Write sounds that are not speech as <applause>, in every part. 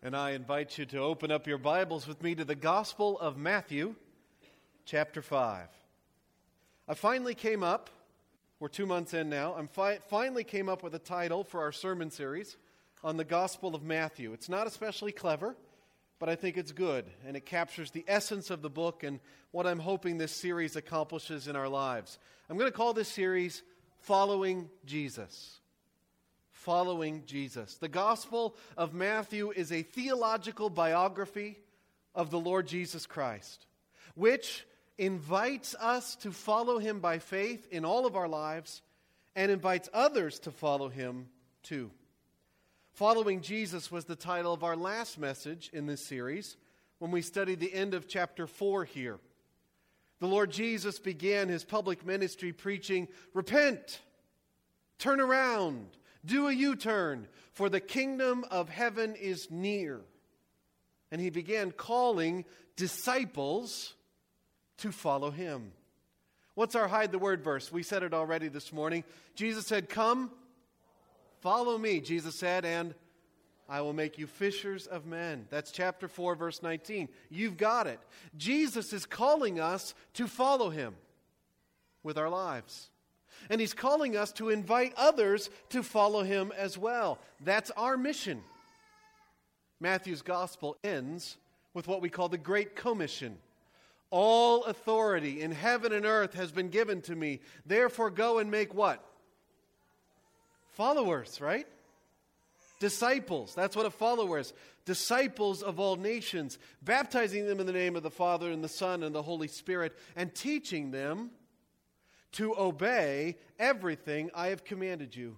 And I invite you to open up your Bibles with me to the Gospel of Matthew, chapter 5. I finally came up, we're two months in now, I fi- finally came up with a title for our sermon series on the Gospel of Matthew. It's not especially clever, but I think it's good, and it captures the essence of the book and what I'm hoping this series accomplishes in our lives. I'm going to call this series Following Jesus following Jesus. The Gospel of Matthew is a theological biography of the Lord Jesus Christ, which invites us to follow him by faith in all of our lives and invites others to follow him too. Following Jesus was the title of our last message in this series when we studied the end of chapter 4 here. The Lord Jesus began his public ministry preaching, Repent, turn around, do a U turn, for the kingdom of heaven is near. And he began calling disciples to follow him. What's our hide the word verse? We said it already this morning. Jesus said, Come, follow me. Jesus said, and I will make you fishers of men. That's chapter 4, verse 19. You've got it. Jesus is calling us to follow him with our lives. And he's calling us to invite others to follow him as well. That's our mission. Matthew's gospel ends with what we call the Great Commission. All authority in heaven and earth has been given to me. Therefore, go and make what? Followers, right? Disciples. That's what a follower is. Disciples of all nations, baptizing them in the name of the Father and the Son and the Holy Spirit, and teaching them to obey everything I have commanded you.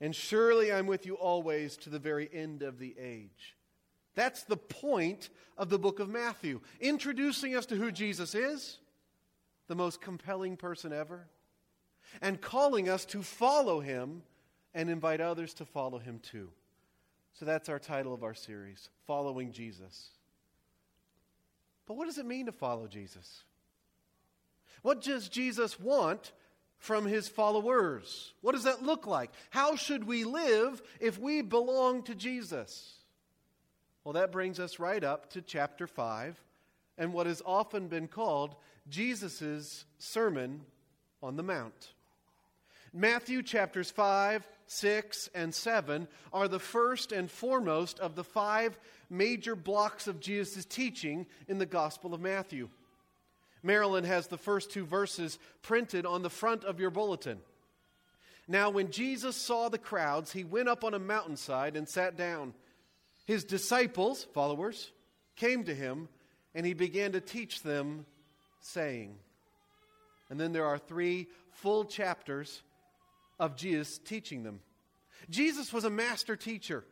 And surely I'm with you always to the very end of the age. That's the point of the book of Matthew, introducing us to who Jesus is, the most compelling person ever, and calling us to follow him and invite others to follow him too. So that's our title of our series, Following Jesus. But what does it mean to follow Jesus? What does Jesus want from his followers? What does that look like? How should we live if we belong to Jesus? Well, that brings us right up to chapter 5 and what has often been called Jesus' Sermon on the Mount. Matthew chapters 5, 6, and 7 are the first and foremost of the five major blocks of Jesus' teaching in the Gospel of Matthew. Marilyn has the first two verses printed on the front of your bulletin. Now, when Jesus saw the crowds, he went up on a mountainside and sat down. His disciples, followers, came to him, and he began to teach them, saying, and then there are three full chapters of Jesus teaching them. Jesus was a master teacher.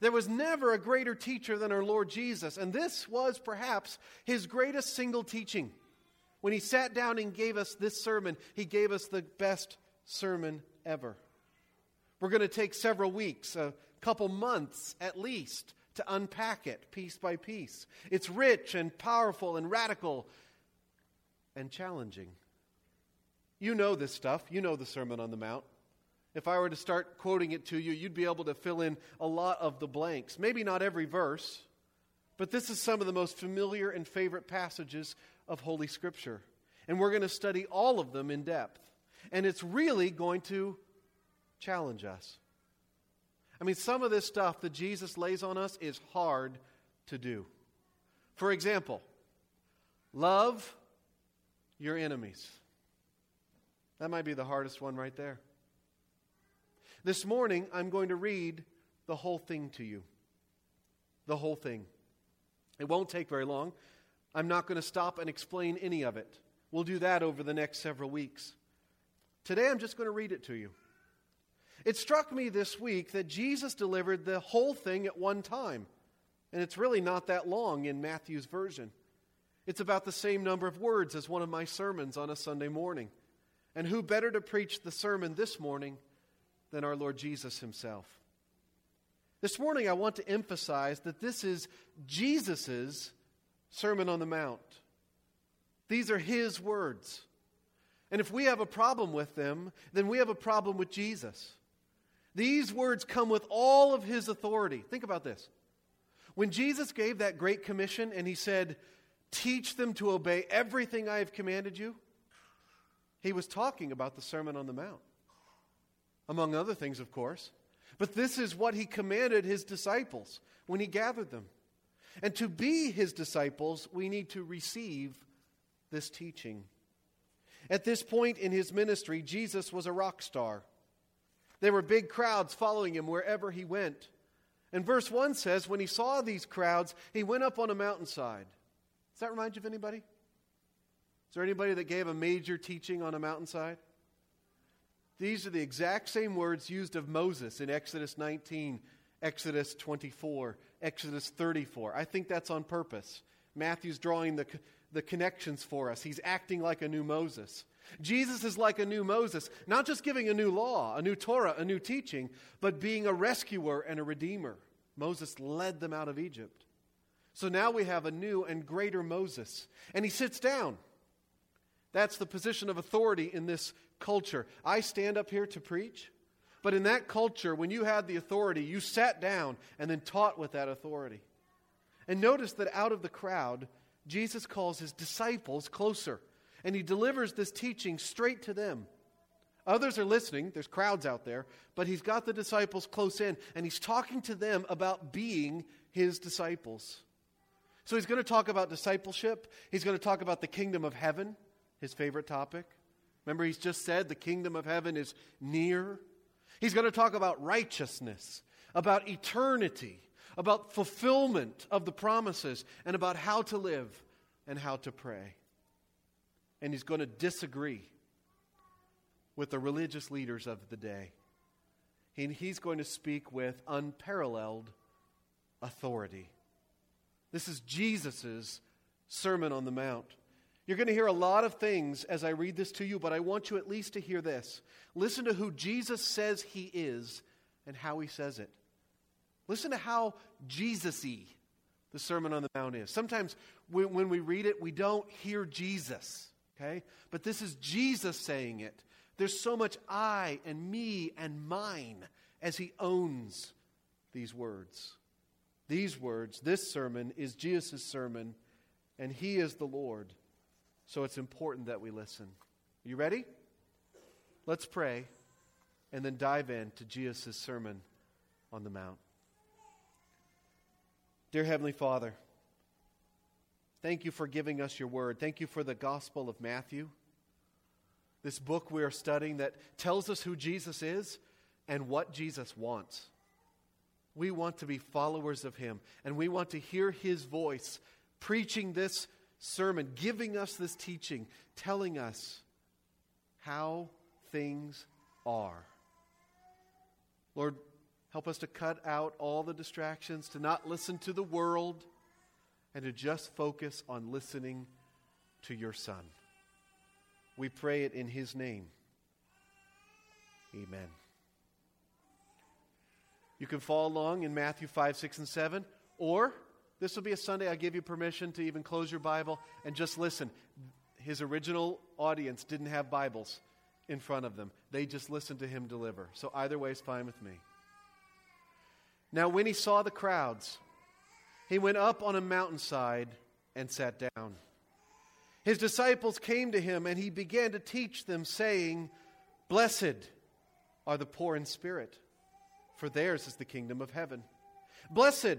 There was never a greater teacher than our Lord Jesus, and this was perhaps his greatest single teaching. When he sat down and gave us this sermon, he gave us the best sermon ever. We're going to take several weeks, a couple months at least, to unpack it piece by piece. It's rich and powerful and radical and challenging. You know this stuff. You know the Sermon on the Mount. If I were to start quoting it to you, you'd be able to fill in a lot of the blanks. Maybe not every verse, but this is some of the most familiar and favorite passages of Holy Scripture. And we're going to study all of them in depth. And it's really going to challenge us. I mean, some of this stuff that Jesus lays on us is hard to do. For example, love your enemies. That might be the hardest one right there. This morning, I'm going to read the whole thing to you. The whole thing. It won't take very long. I'm not going to stop and explain any of it. We'll do that over the next several weeks. Today, I'm just going to read it to you. It struck me this week that Jesus delivered the whole thing at one time. And it's really not that long in Matthew's version. It's about the same number of words as one of my sermons on a Sunday morning. And who better to preach the sermon this morning than our Lord Jesus himself? This morning, I want to emphasize that this is Jesus' Sermon on the Mount. These are his words. And if we have a problem with them, then we have a problem with Jesus. These words come with all of his authority. Think about this. When Jesus gave that great commission and he said, Teach them to obey everything I have commanded you, he was talking about the Sermon on the Mount, among other things, of course. But this is what he commanded his disciples when he gathered them. And to be his disciples, we need to receive this teaching. At this point in his ministry, Jesus was a rock star. There were big crowds following him wherever he went. And verse 1 says, when he saw these crowds, he went up on a mountainside. Does that remind you of anybody? Is there anybody that gave a major teaching on a mountainside? These are the exact same words used of Moses in Exodus 19, Exodus 24, Exodus 34. I think that's on purpose. Matthew's drawing the, the connections for us. He's acting like a new Moses. Jesus is like a new Moses, not just giving a new law, a new Torah, a new teaching, but being a rescuer and a redeemer. Moses led them out of Egypt. So now we have a new and greater Moses. And he sits down. That's the position of authority in this culture. I stand up here to preach, but in that culture, when you had the authority, you sat down and then taught with that authority. And notice that out of the crowd, Jesus calls his disciples closer and he delivers this teaching straight to them. Others are listening, there's crowds out there, but he's got the disciples close in, and he's talking to them about being his disciples. So he's going to talk about discipleship, he's going to talk about the kingdom of heaven, his favorite topic. Remember, he's just said the kingdom of heaven is near. He's going to talk about righteousness, about eternity, about fulfillment of the promises, and about how to live and how to pray and he's going to disagree with the religious leaders of the day. And he's going to speak with unparalleled authority. This is Jesus' Sermon on the Mount. You're going to hear a lot of things as I read this to you, but I want you at least to hear this. Listen to who Jesus says he is and how he says it. Listen to how Jesus y the Sermon on the Mount is. Sometimes when we read it, we don't hear Jesus okay? But this is Jesus saying it. There's so much I and me and mine as he owns these words. These words, this sermon is Jesus' sermon, and he is the Lord. So it's important that we listen. Are You ready? Let's pray and then dive into Jesus' sermon on the Mount. Dear Heavenly Father, Thank you for giving us your word. Thank you for the Gospel of Matthew, this book we are studying that tells us who Jesus is and what Jesus wants. We want to be followers of him, and we want to hear his voice preaching this sermon, giving us this teaching, telling us how things are. Lord, help us to cut out all the distractions, to not listen to the world and to just focus on listening to your Son. We pray it in His name. Amen. You can follow along in Matthew 5, 6, and 7, or this will be a Sunday I give you permission to even close your Bible and just listen. His original audience didn't have Bibles in front of them, they just listened to him deliver. So either way is fine with me. Now, when he saw the crowds, he went up on a mountainside and sat down. His disciples came to him, and he began to teach them, saying, Blessed are the poor in spirit, for theirs is the kingdom of heaven. Blessed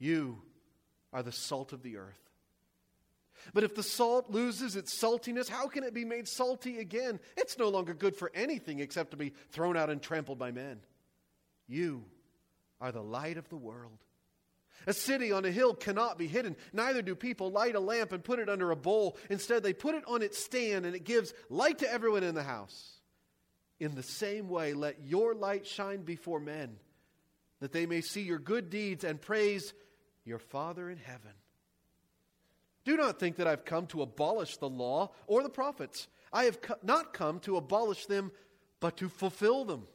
You are the salt of the earth. But if the salt loses its saltiness, how can it be made salty again? It's no longer good for anything except to be thrown out and trampled by men. You are the light of the world. A city on a hill cannot be hidden. Neither do people light a lamp and put it under a bowl. Instead, they put it on its stand and it gives light to everyone in the house. In the same way, let your light shine before men, that they may see your good deeds and praise your Father in heaven. Do not think that I've come to abolish the law or the prophets. I have co- not come to abolish them, but to fulfill them.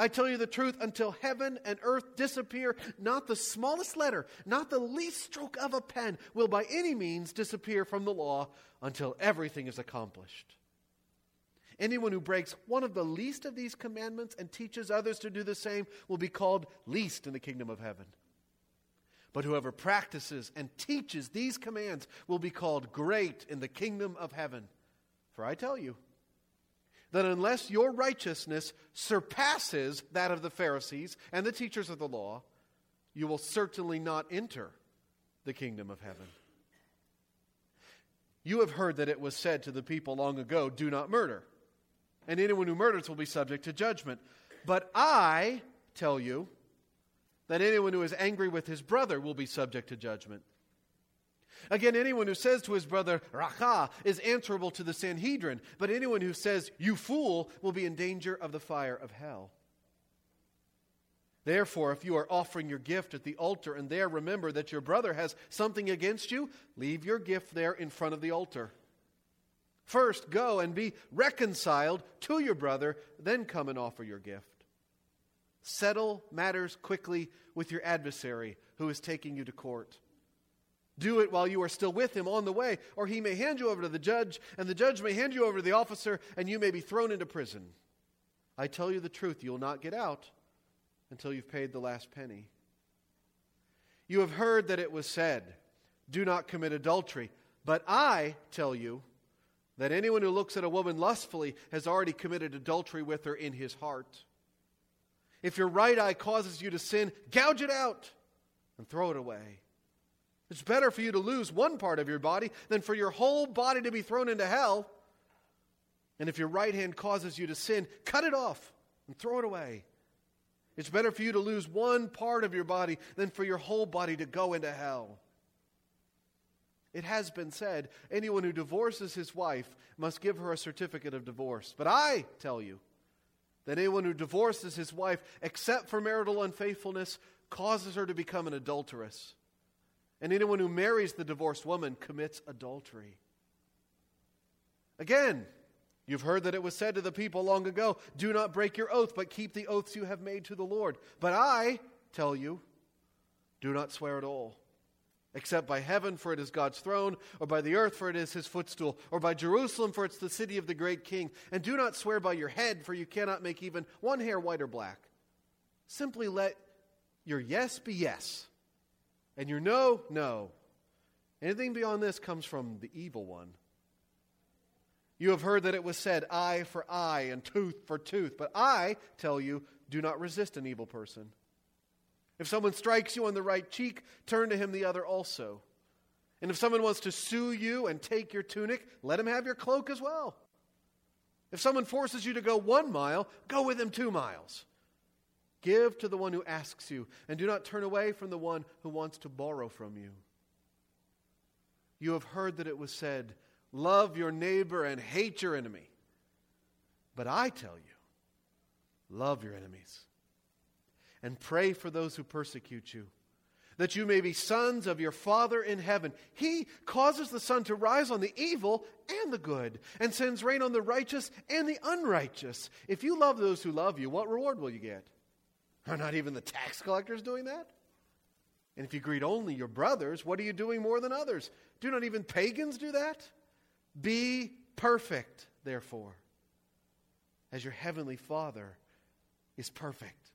I tell you the truth, until heaven and earth disappear, not the smallest letter, not the least stroke of a pen will by any means disappear from the law until everything is accomplished. Anyone who breaks one of the least of these commandments and teaches others to do the same will be called least in the kingdom of heaven. But whoever practices and teaches these commands will be called great in the kingdom of heaven. For I tell you, that unless your righteousness surpasses that of the Pharisees and the teachers of the law, you will certainly not enter the kingdom of heaven. You have heard that it was said to the people long ago, Do not murder, and anyone who murders will be subject to judgment. But I tell you that anyone who is angry with his brother will be subject to judgment. Again, anyone who says to his brother, Racha, is answerable to the Sanhedrin, but anyone who says, You fool, will be in danger of the fire of hell. Therefore, if you are offering your gift at the altar and there remember that your brother has something against you, leave your gift there in front of the altar. First, go and be reconciled to your brother, then come and offer your gift. Settle matters quickly with your adversary who is taking you to court. Do it while you are still with him on the way, or he may hand you over to the judge, and the judge may hand you over to the officer, and you may be thrown into prison. I tell you the truth, you will not get out until you've paid the last penny. You have heard that it was said, Do not commit adultery. But I tell you that anyone who looks at a woman lustfully has already committed adultery with her in his heart. If your right eye causes you to sin, gouge it out and throw it away. It's better for you to lose one part of your body than for your whole body to be thrown into hell. And if your right hand causes you to sin, cut it off and throw it away. It's better for you to lose one part of your body than for your whole body to go into hell. It has been said anyone who divorces his wife must give her a certificate of divorce. But I tell you that anyone who divorces his wife, except for marital unfaithfulness, causes her to become an adulteress. And anyone who marries the divorced woman commits adultery. Again, you've heard that it was said to the people long ago do not break your oath, but keep the oaths you have made to the Lord. But I tell you, do not swear at all, except by heaven, for it is God's throne, or by the earth, for it is his footstool, or by Jerusalem, for it's the city of the great king. And do not swear by your head, for you cannot make even one hair white or black. Simply let your yes be yes and your no, no. Anything beyond this comes from the evil one. You have heard that it was said, eye for eye and tooth for tooth. But I tell you, do not resist an evil person. If someone strikes you on the right cheek, turn to him the other also. And if someone wants to sue you and take your tunic, let him have your cloak as well. If someone forces you to go one mile, go with him two miles. Give to the one who asks you, and do not turn away from the one who wants to borrow from you. You have heard that it was said, Love your neighbor and hate your enemy. But I tell you, love your enemies and pray for those who persecute you, that you may be sons of your Father in heaven. He causes the sun to rise on the evil and the good, and sends rain on the righteous and the unrighteous. If you love those who love you, what reward will you get? Are not even the tax collectors doing that? And if you greet only your brothers, what are you doing more than others? Do not even pagans do that? Be perfect, therefore, as your heavenly Father is perfect.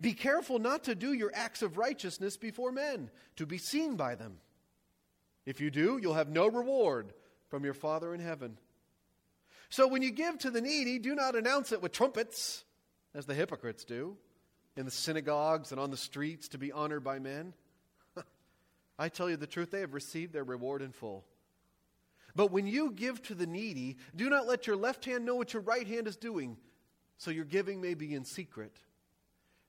Be careful not to do your acts of righteousness before men, to be seen by them. If you do, you'll have no reward from your Father in heaven. So when you give to the needy, do not announce it with trumpets as the hypocrites do, in the synagogues and on the streets to be honored by men. <laughs> I tell you the truth, they have received their reward in full. But when you give to the needy, do not let your left hand know what your right hand is doing, so your giving may be in secret.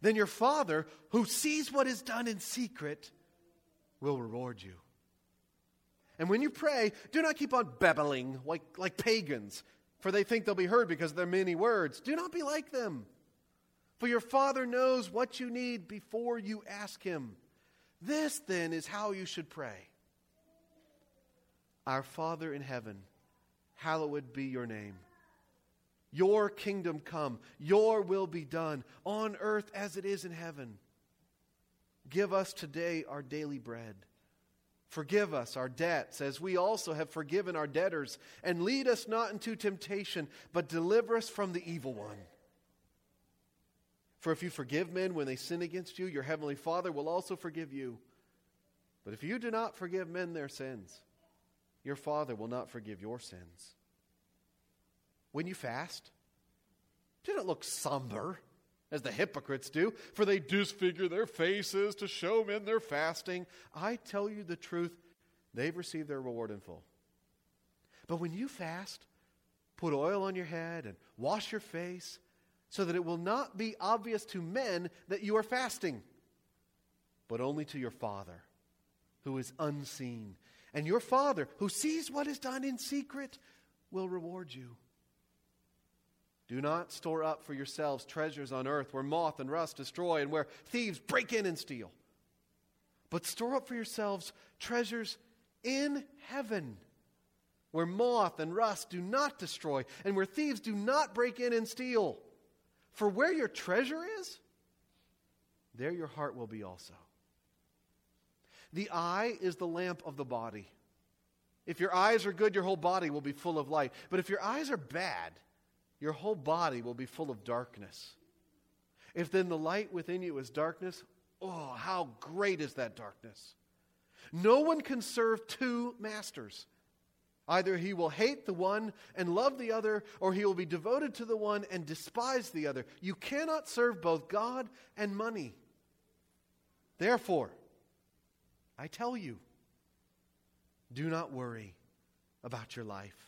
Then your Father, who sees what is done in secret, will reward you. And when you pray, do not keep on babbling like, like pagans, for they think they'll be heard because of their many words. Do not be like them, for your Father knows what you need before you ask Him. This then is how you should pray Our Father in heaven, hallowed be your name. Your kingdom come, your will be done on earth as it is in heaven. Give us today our daily bread. Forgive us our debts as we also have forgiven our debtors. And lead us not into temptation, but deliver us from the evil one. For if you forgive men when they sin against you, your heavenly Father will also forgive you. But if you do not forgive men their sins, your Father will not forgive your sins. When you fast, not look somber as the hypocrites do, for they disfigure their faces to show men they're fasting. I tell you the truth, they've received their reward in full. But when you fast, put oil on your head and wash your face so that it will not be obvious to men that you are fasting, but only to your Father who is unseen. And your Father who sees what is done in secret will reward you. Do not store up for yourselves treasures on earth where moth and rust destroy and where thieves break in and steal. But store up for yourselves treasures in heaven where moth and rust do not destroy and where thieves do not break in and steal. For where your treasure is, there your heart will be also. The eye is the lamp of the body. If your eyes are good, your whole body will be full of light. But if your eyes are bad, your whole body will be full of darkness. If then the light within you is darkness, oh, how great is that darkness! No one can serve two masters. Either he will hate the one and love the other, or he will be devoted to the one and despise the other. You cannot serve both God and money. Therefore, I tell you, do not worry about your life.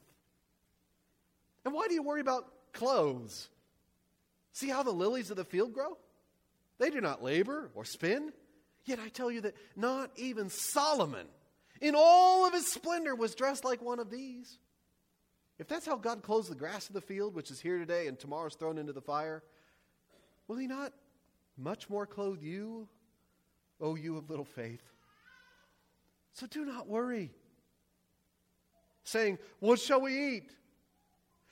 And why do you worry about clothes? See how the lilies of the field grow? They do not labor or spin. Yet I tell you that not even Solomon, in all of his splendor, was dressed like one of these. If that's how God clothes the grass of the field, which is here today and tomorrow is thrown into the fire, will He not much more clothe you, O you of little faith? So do not worry, saying, What shall we eat?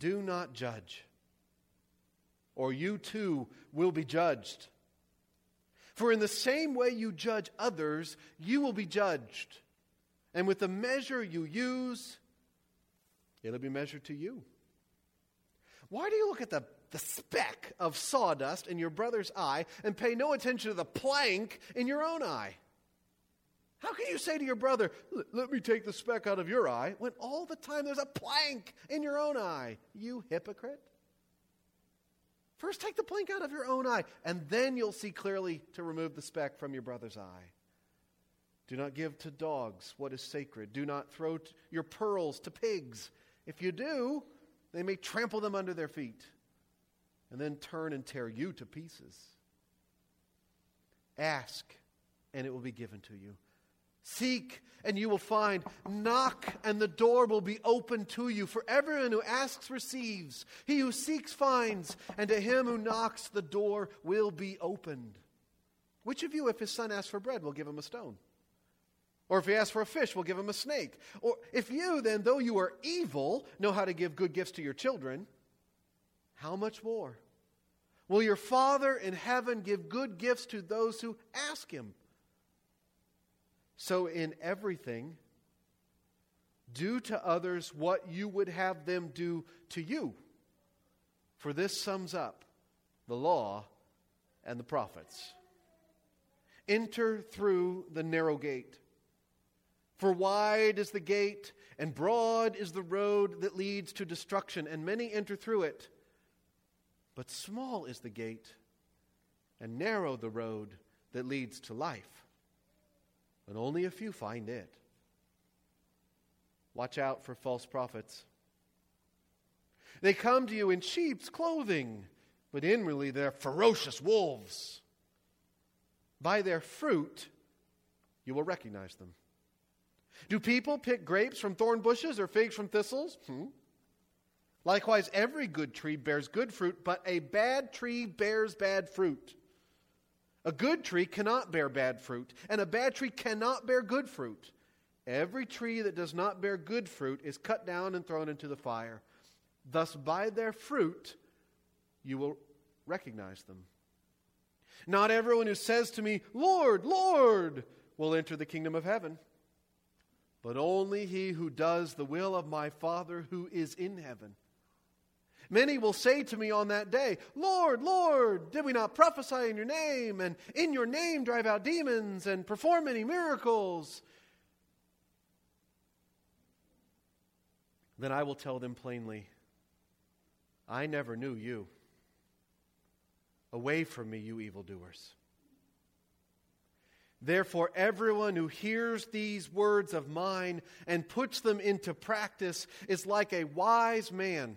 Do not judge, or you too will be judged. For in the same way you judge others, you will be judged. And with the measure you use, it'll be measured to you. Why do you look at the, the speck of sawdust in your brother's eye and pay no attention to the plank in your own eye? How can you say to your brother, Let me take the speck out of your eye, when all the time there's a plank in your own eye? You hypocrite. First, take the plank out of your own eye, and then you'll see clearly to remove the speck from your brother's eye. Do not give to dogs what is sacred. Do not throw t- your pearls to pigs. If you do, they may trample them under their feet and then turn and tear you to pieces. Ask, and it will be given to you. Seek, and you will find. Knock, and the door will be opened to you. For everyone who asks receives. He who seeks finds, and to him who knocks, the door will be opened. Which of you, if his son asks for bread, will give him a stone? Or if he asks for a fish, we'll give him a snake. Or if you, then, though you are evil, know how to give good gifts to your children, how much more? Will your Father in heaven give good gifts to those who ask him? So, in everything, do to others what you would have them do to you. For this sums up the law and the prophets. Enter through the narrow gate. For wide is the gate, and broad is the road that leads to destruction, and many enter through it. But small is the gate, and narrow the road that leads to life, and only a few find it. Watch out for false prophets. They come to you in sheep's clothing, but inwardly they're ferocious wolves. By their fruit, you will recognize them. Do people pick grapes from thorn bushes or figs from thistles? Hmm. Likewise, every good tree bears good fruit, but a bad tree bears bad fruit. A good tree cannot bear bad fruit, and a bad tree cannot bear good fruit. Every tree that does not bear good fruit is cut down and thrown into the fire. Thus, by their fruit, you will recognize them. Not everyone who says to me, Lord, Lord, will enter the kingdom of heaven but only he who does the will of my Father who is in heaven. Many will say to me on that day, Lord, Lord, did we not prophesy in your name, and in your name drive out demons, and perform many miracles? Then I will tell them plainly, I never knew you. Away from me, you evildoers. Therefore, everyone who hears these words of mine and puts them into practice is like a wise man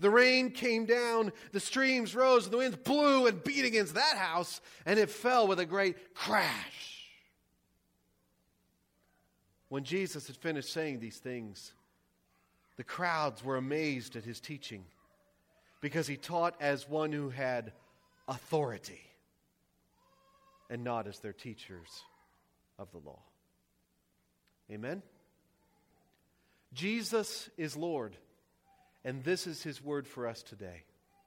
The rain came down, the streams rose, and the winds blew and beat against that house, and it fell with a great crash. When Jesus had finished saying these things, the crowds were amazed at his teaching because he taught as one who had authority and not as their teachers of the law. Amen? Jesus is Lord, and this is his word for us today.